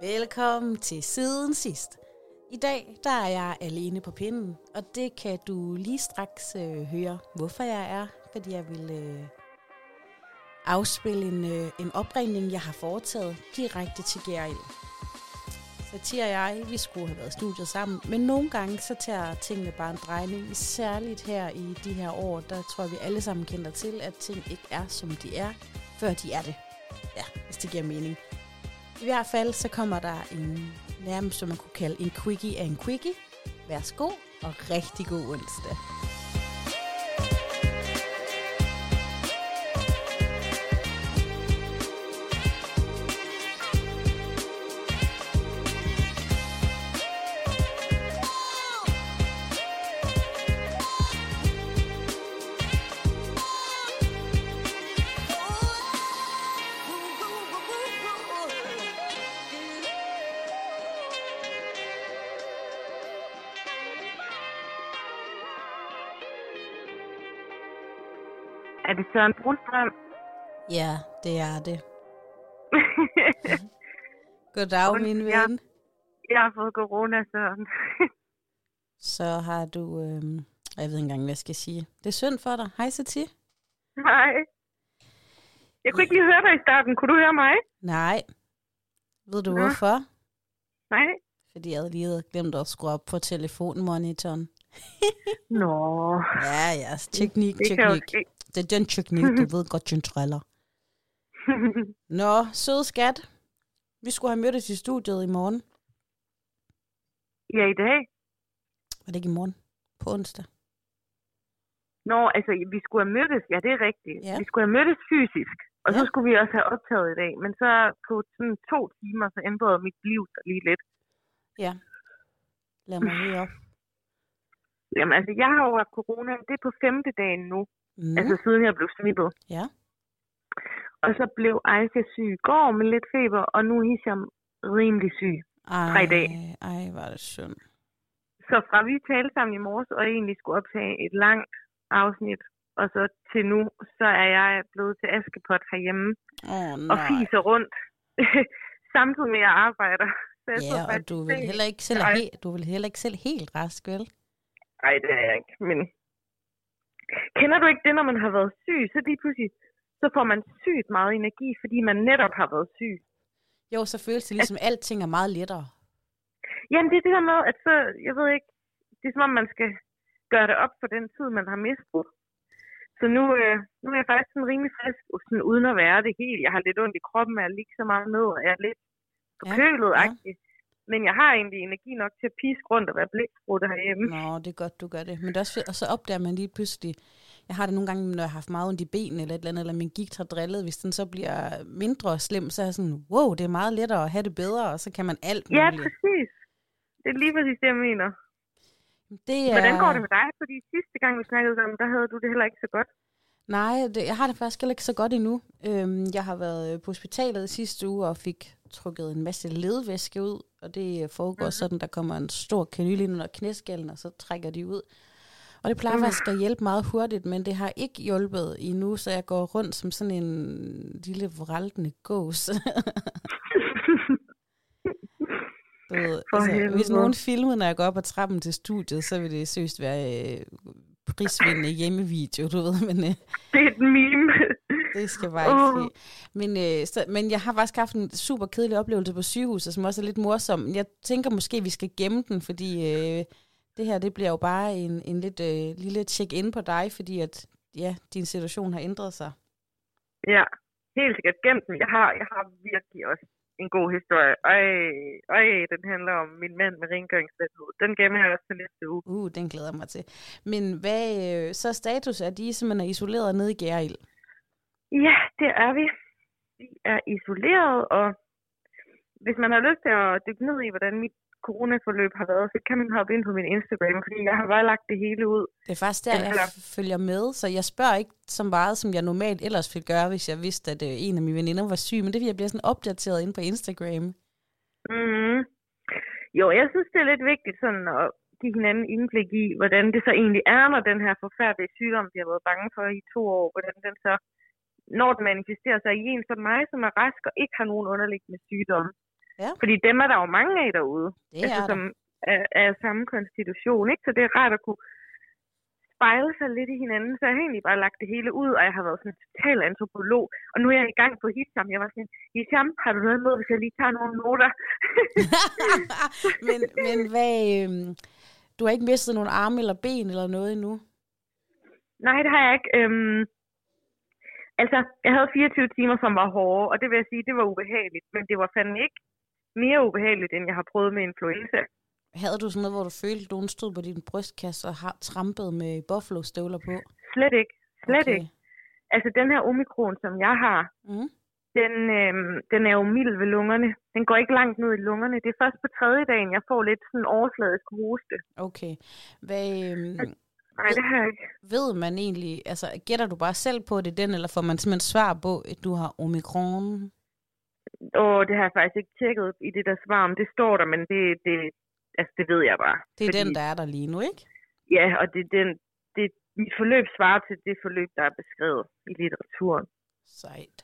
Velkommen til Siden Sidst. I dag der er jeg alene på pinden, og det kan du lige straks øh, høre, hvorfor jeg er. Fordi jeg vil øh, afspille en, øh, en opringning, jeg har foretaget direkte til Gerild. Tia og jeg, vi skulle have været i studiet sammen, men nogle gange så tager tingene bare en drejning. Særligt her i de her år, der tror jeg, vi alle sammen kender til, at ting ikke er, som de er, før de er det. Ja, hvis det giver mening. I hvert fald så kommer der en nærmest, som man kunne kalde en quickie af en quickie. Værsgo, og rigtig god onsdag. Er det Søren Brunstrøm? Ja, det er det. Goddag, min Ja. ven. jeg har fået corona, Søren. Så har du... Øh, jeg ved ikke engang, hvad jeg skal sige. Det er synd for dig. Hej, Satir. Nej. Jeg kunne ikke lige høre dig i starten. Kunne du høre mig? Nej. Ved du Nå. hvorfor? Nej. Fordi jeg havde lige glemt at skrue op på telefonmonitoren. Nå. Ja, ja. Teknik, Det kan jo teknik. ske. Det er den teknik, du ved godt, den træller. Nå, søde skat. Vi skulle have mødtes i studiet i morgen. ja, i dag. Var det ikke i morgen? På onsdag. Nå, altså, vi skulle have mødtes. Ja, det er rigtigt. Ja. Vi skulle have mødtes fysisk. Og så Ja. skulle vi også have optaget i dag. Men så på sådan to timer, så ændrede mit liv sig lige lidt. Ja. Lad mig høre op. Jamen, altså, jeg har jo haft corona. Det er på femte dagen nu. Mm. Altså, siden jeg blev smittet. Ja. Og så blev Aisha syg i går med lidt feber, og nu er Hisham rimelig syg. Ej, Tre dage. Ej, var det synd. Så fra vi talte sammen i morges, og egentlig skulle optage et langt afsnit, og så til nu, så er jeg blevet til Askepot herhjemme oh, og nej. fiser rundt, samtidig med at jeg arbejder. Så jeg Ja, og du vil heller ikke selv, he- du vil heller ikke selv helt rask, vel? Nej, det er jeg ikke, men... Kender du ikke det, når man har været syg, så lige pludselig, så får man sygt meget energi, fordi man netop har været syg. Jo, så føles det ligesom, at alting er meget lettere. Jamen, det er det der med, at så, jeg ved ikke, det er som om, man skal gøre det op for den tid, man har mistet. Så nu, øh, nu er jeg faktisk sådan rimelig frisk, sådan, uden at være det helt. Jeg har lidt ondt i kroppen, jeg ligger så meget ned, og jeg er lidt forkølet ja. ja. Men jeg har egentlig energi nok til at piske rundt og være blæksprutte herhjemme. Nå, det er godt, du gør det. Men det er også og så opdager man lige pludselig, jeg har det nogle gange, når jeg har haft meget ondt i benene eller et eller andet, eller min gigt har drillet, hvis den så bliver mindre slem, så er jeg sådan, wow, det er meget lettere at have det bedre, og så kan man alt Ja, muligt. præcis. Det er lige præcis det, jeg mener. Det Ja. Hvordan går det med dig? Fordi sidste gang, vi snakkede sammen, der havde du det heller ikke så godt. Nej, det, jeg har det faktisk heller ikke så godt endnu. Øhm, jeg har været øh, på hospitalet sidste uge og fik trukket en masse ledvæske ud, og det øh, foregår mm-hmm. sådan, der kommer en stor kanyle ind under knæskallen, og så trækker de ud. Og det plejer Mm. faktisk at hjælpe meget hurtigt, men det har ikke hjulpet endnu, så jeg går rundt som sådan en lille vraltende gås. Du ved, altså, hvis nogen filmede, når jeg går op ad trappen til studiet, så vil det seriøst være øh, prisvindende hjemmevideo, du ved, men øh, det er et meme. Det skal bare ikke ske. Men, øh, så, men jeg har faktisk haft en super kedelig oplevelse på sygehuset, som også er lidt morsom. Jeg tænker måske, vi skal gemme den, fordi øh, det her det bliver jo bare en, en lidt øh, lille check-in på dig, fordi at ja, din situation har ændret sig. Ja, helt sikkert gemt den. Jeg har, jeg har virkelig også en god historie. Øj, øj, den handler om min mand med rengøringsvandhed. Den gemmer jeg også til næste uge. Uh, den glæder mig til. Men hvad øh, så status? Er de simpelthen er isoleret nede i Gærild? Ja, det er vi. Vi er isoleret, og hvis man har lyst til at dykke ned i, hvordan mit coronaforløb har været, så kan man hoppe ind på min Instagram, fordi jeg har bare lagt det hele ud. Det er faktisk der, jeg er- følger med, så jeg spørger ikke så meget, som jeg normalt ellers ville gøre, hvis jeg vidste, at øh, en af mine veninder var syg, men det er, fordi jeg bliver sådan opdateret inde på Instagram. Mm. Jo, jeg synes, det er lidt vigtigt sådan at give hinanden indblik i, hvordan det så egentlig er, når den her forfærdelige sygdom, vi har været bange for i to år, hvordan den så, når den manifesterer sig i en som mig, som er rask og ikke har nogen underliggende sygdomme, Ja. Fordi dem er der jo mange af derude, Det altså, er som er, er samme konstitution. Ikke? Så det er rart at kunne spejle sig lidt i hinanden. Så jeg har egentlig bare lagt det hele ud, og jeg har været sådan en total antropolog. Og nu er jeg i gang på Hisham. Jeg var sådan, Hisham, har du noget med, hvis jeg lige tager nogle noter? men, men hvad, øhm, du har ikke mistet nogle arme eller ben eller noget endnu? Nej, det har jeg ikke. Øhm, altså, jeg havde 24 timer, som var hårde, og det vil jeg sige, det var ubehageligt. Men det var fandme ikke mere ubehageligt, end jeg har prøvet med influenza. Havde du sådan noget, hvor du følte, at nogen stod på din brystkasse og har trampet med buffalo-støvler på? Slet ikke. Slet Okay. ikke. Altså, den her omikron, som jeg har, Mm. den, øhm, den er jo mild ved lungerne. Den går ikke langt ned i lungerne. Det er først på tredje dagen, jeg får lidt sådan overfladisk hoste. Okay. Hvad, øhm, Nej, det har jeg ikke. ved man egentlig, altså gætter du bare selv på, at det er den, eller får man simpelthen svar på, at du har omikron? Og det har jeg faktisk ikke tjekket i det der svar, om det står der, men det, det, altså, det ved jeg bare. Det er den, der er der lige nu, ikke? Ja, og det, den, det, mit forløb svarer til det forløb, der er beskrevet i litteraturen. Sejt.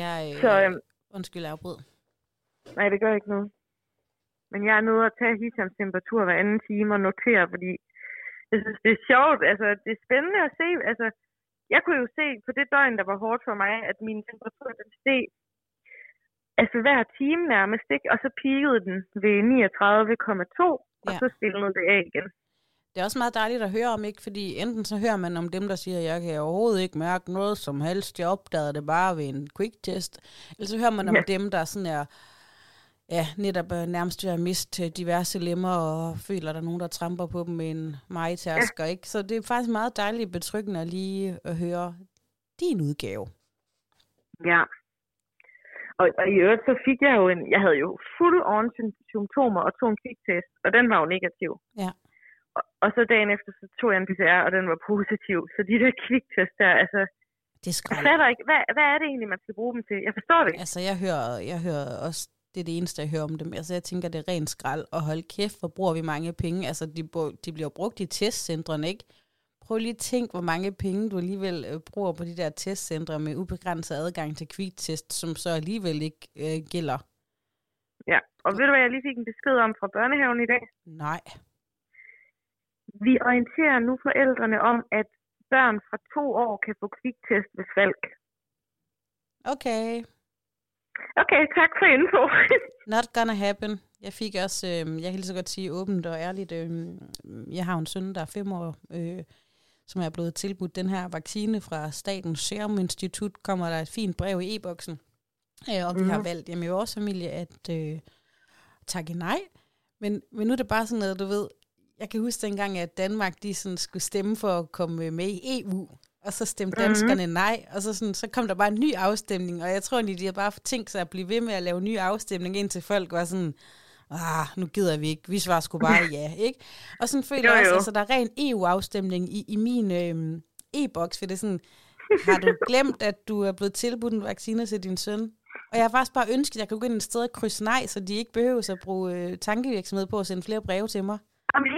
Jeg, øh, Så øhm, undskyld, jeg afbrød. nej, det gør ikke noget. Men jeg er nødt at tage Hishams temperatur hver anden time og notere, fordi jeg synes, det er sjovt. Altså, det er spændende at se. Altså, jeg kunne jo se på det døgn, der var hårdt for mig, at min temperatur den steg altså hver time nærmest, ikke? Og så peakede den ved 39,2, og Ja. så stillede det af igen. Det er også meget dejligt at høre om, ikke? Fordi enten så hører man om dem, der siger, at jeg kan overhovedet ikke mærke noget som helst. Jeg opdagede det bare ved en quick test. Eller så hører man om Ja. dem, der sådan er ja, netop øh, nærmest ved at miste diverse lemmer og føler, at der er nogen, der tramper på dem med en majtærsker, ikke? Så det er faktisk meget dejligt betryggende at lige at høre din udgave. Ja. Og, og i øvrigt, så fik jeg jo en, jeg havde jo fuld on symptomer og tog en kviktest, og den var jo negativ. Ja. Og, og så dagen efter, så tog jeg en PCR, og den var positiv. Så de der kviktest der, altså, Det er jeg fatter ikke, hvad, hvad er det egentlig, man skal bruge dem til? Jeg forstår det ikke. Altså, jeg hører, jeg hører også, det er det eneste, jeg hører om dem. Altså, jeg tænker, det er ren skrald, og hold kæft, hvor bruger vi mange penge. Altså, de, de bliver brugt i testcentrene, ikke? Prøv lige at tænke, hvor mange penge du alligevel øh, bruger på de der testcentre med ubegrænset adgang til kviktest, som så alligevel ikke øh, gælder. Ja. Og ved du, hvad jeg lige fik en besked om fra børnehaven i dag? Nej. Vi orienterer nu forældrene om, at børn fra to år kan få kviktest ved Falk. Okay. Okay, tak for info. Not gonna happen. Jeg fik også, øh, jeg kan lige så godt sige åbent og ærligt, øh, jeg har en søn, der er fem år, øh, som er blevet tilbudt den her vaccine fra Statens Serum Institut, kommer der et fint brev i e-boksen. Øh, og vi har Mhm. valgt hjemme i vores familie at øh, takke nej. Men, men nu er det bare sådan noget, du ved, jeg kan huske dengang, at Danmark de sådan skulle stemme for at komme med i EU, og så stemte Mhm. danskerne nej, og så, sådan, så kom der bare en ny afstemning, og jeg tror egentlig, de har bare tænkt sig at blive ved med at lave nye afstemning, indtil folk var sådan, ah, nu gider vi ikke, vi svarer sgu bare ja, ikke? Og sådan føler Jo, jeg også, altså der er ren EU-afstemning i, i min øh, e-boks, for det er sådan, har du glemt, at du er blevet tilbudt en vaccine til din søn? Og jeg har faktisk bare ønsket, at jeg kunne gå ind et sted og krydse nej, så de ikke behøver at bruge øh, tankevirksomhed på at sende flere breve til mig.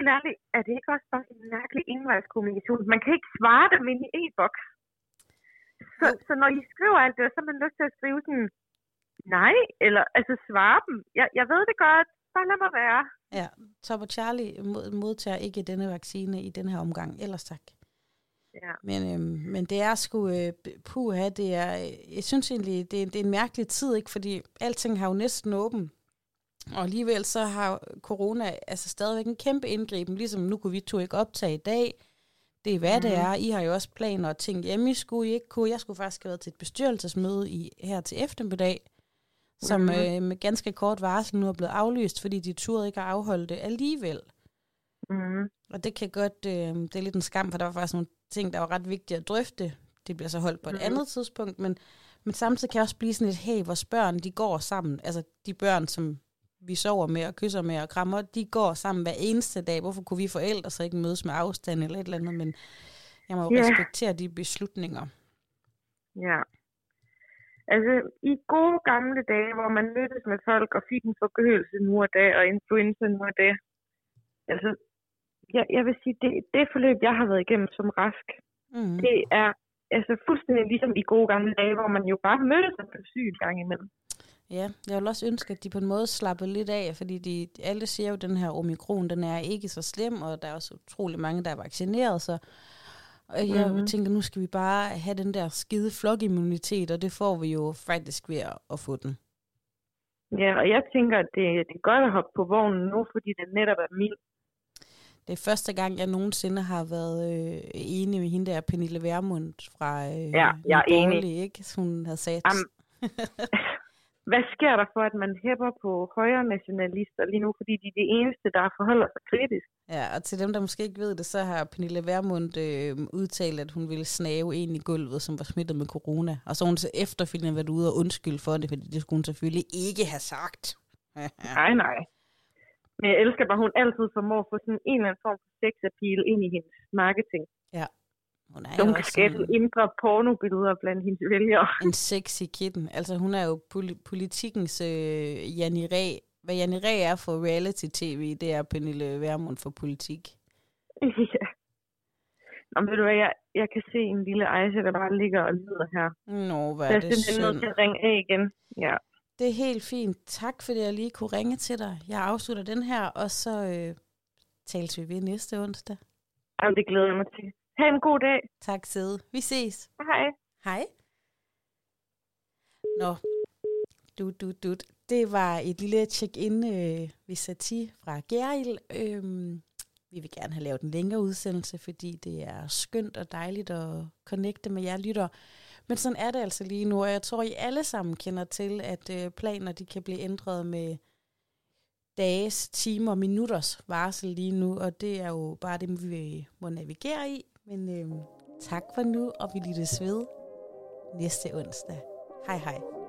Helt ærligt, er det ikke også bare en mærkelig indvejskommunikation? Man kan ikke svare dem ind i e-boks. Så, Jo. så når I skriver alt det, så har man lyst til at skrive sådan, nej, eller altså svare dem. Jeg, jeg ved det godt, bare lad mig være. Ja, Top og Charlie mod- modtager ikke denne vaccine i denne her omgang. Ellers tak. Ja. Men, øhm, men det er sgu, øh, puha, det er, øh, jeg synes egentlig, det er, det er en mærkelig tid, ikke? Fordi alting har jo næsten åben. Og alligevel så har corona altså stadigvæk en kæmpe indgriben, ligesom nu kunne vi to ikke optage i dag. Det er hvad mm. det er. I har jo også planer og ting hjemme, I skulle I ikke kunne. Jeg skulle faktisk have været til et bestyrelsesmøde i, her til eftermiddag, som Mhm. øh, med ganske kort varsel nu er blevet aflyst, fordi de turde ikke at afholde det alligevel. Mm. Og det kan godt, øh, det er lidt en skam, for der var faktisk nogle ting, der var ret vigtige at drøfte. Det bliver så holdt på et Mhm. andet tidspunkt, men, men samtidig kan jeg også blive sådan et, hey, vores børn, de går sammen. Altså de børn, som vi sover med og kysser med og krammer, de går sammen hver eneste dag. Hvorfor kunne vi forældre så ikke mødes med afstand eller et eller andet? Men jeg må jo Ja. respektere de beslutninger. Ja. Altså, i gode gamle dage, hvor man mødtes med folk og fik en forkølelse nu og dag, og influenza nu og dag. Altså, jeg, jeg vil sige, det, det forløb, jeg har været igennem som rask, Mm. det er altså fuldstændig ligesom i gode gamle dage, hvor man jo bare mødtes og blev syg en gang imellem. Ja, jeg vil også ønske, at de på en måde slappede lidt af, fordi de, alle siger jo, at den her omikron, den er ikke så slem, og der er også utrolig mange, der er vaccineret, så og jeg mm-hmm. tænker, nu skal vi bare have den der skide flokimmunitet, og det får vi jo faktisk ved at, få den. Ja, og jeg tænker, at det, det er godt at hoppe på vognen nu, fordi den netop er mild. Det er første gang, jeg nogensinde har været øh, enig med hende der, Pernille Vermund fra øh, Ja, jeg er enig. Ikke? Hun havde sagt. Am, hvad sker der for, at man hæpper på højre nationalister lige nu, fordi de er de eneste, der forholder sig kritisk? Ja, og til dem, der måske ikke ved det, så har Pernille Vermund øh, udtalt, at hun ville snave en i gulvet, som var smittet med corona. Og så hun så efterfølgende været ude og undskylde for det, fordi det skulle hun selvfølgelig ikke have sagt. nej, nej. Men jeg elsker bare, at hun altid formår at få sådan en eller anden form for sexappeal ind i hendes marketing. Ja. Hun er jo kan skabe en, indre pornobilleder blandt hendes vælgere. en sexy kitten. Altså hun er jo poli- politikens øh, Janni Ræ. Hvad Janni Ræ er for reality-tv, det er Pernille Vermund for politik. ja. Nå, ved du hvad, jeg, jeg kan se en lille Aisha, der bare ligger og lider her. Nå, hvad er jeg er det simpelthen nødt synd. til at ringe af igen. Ja. Det er helt fint. Tak, fordi jeg lige kunne ringe til dig. Jeg afslutter den her, og så øh, tales vi ved næste onsdag. Jamen, det glæder jeg mig til. Ha' en god dag. Tak, Sede. Vi ses. Hej. Hej. Nå, du, du, du. Det var et lille check-in øh, ved Sati fra Gerild. Øhm, vi vil gerne have lavet en længere udsendelse, fordi det er skønt og dejligt at connecte med jer lytter. Men sådan er det altså lige nu, og jeg tror, I alle sammen kender til, at øh, planer de kan blive ændret med dages, timer, minutters varsel lige nu, og det er jo bare det, vi må navigere i. Men øhm, tak for nu, og vi lyttes ved næste onsdag. Hej hej.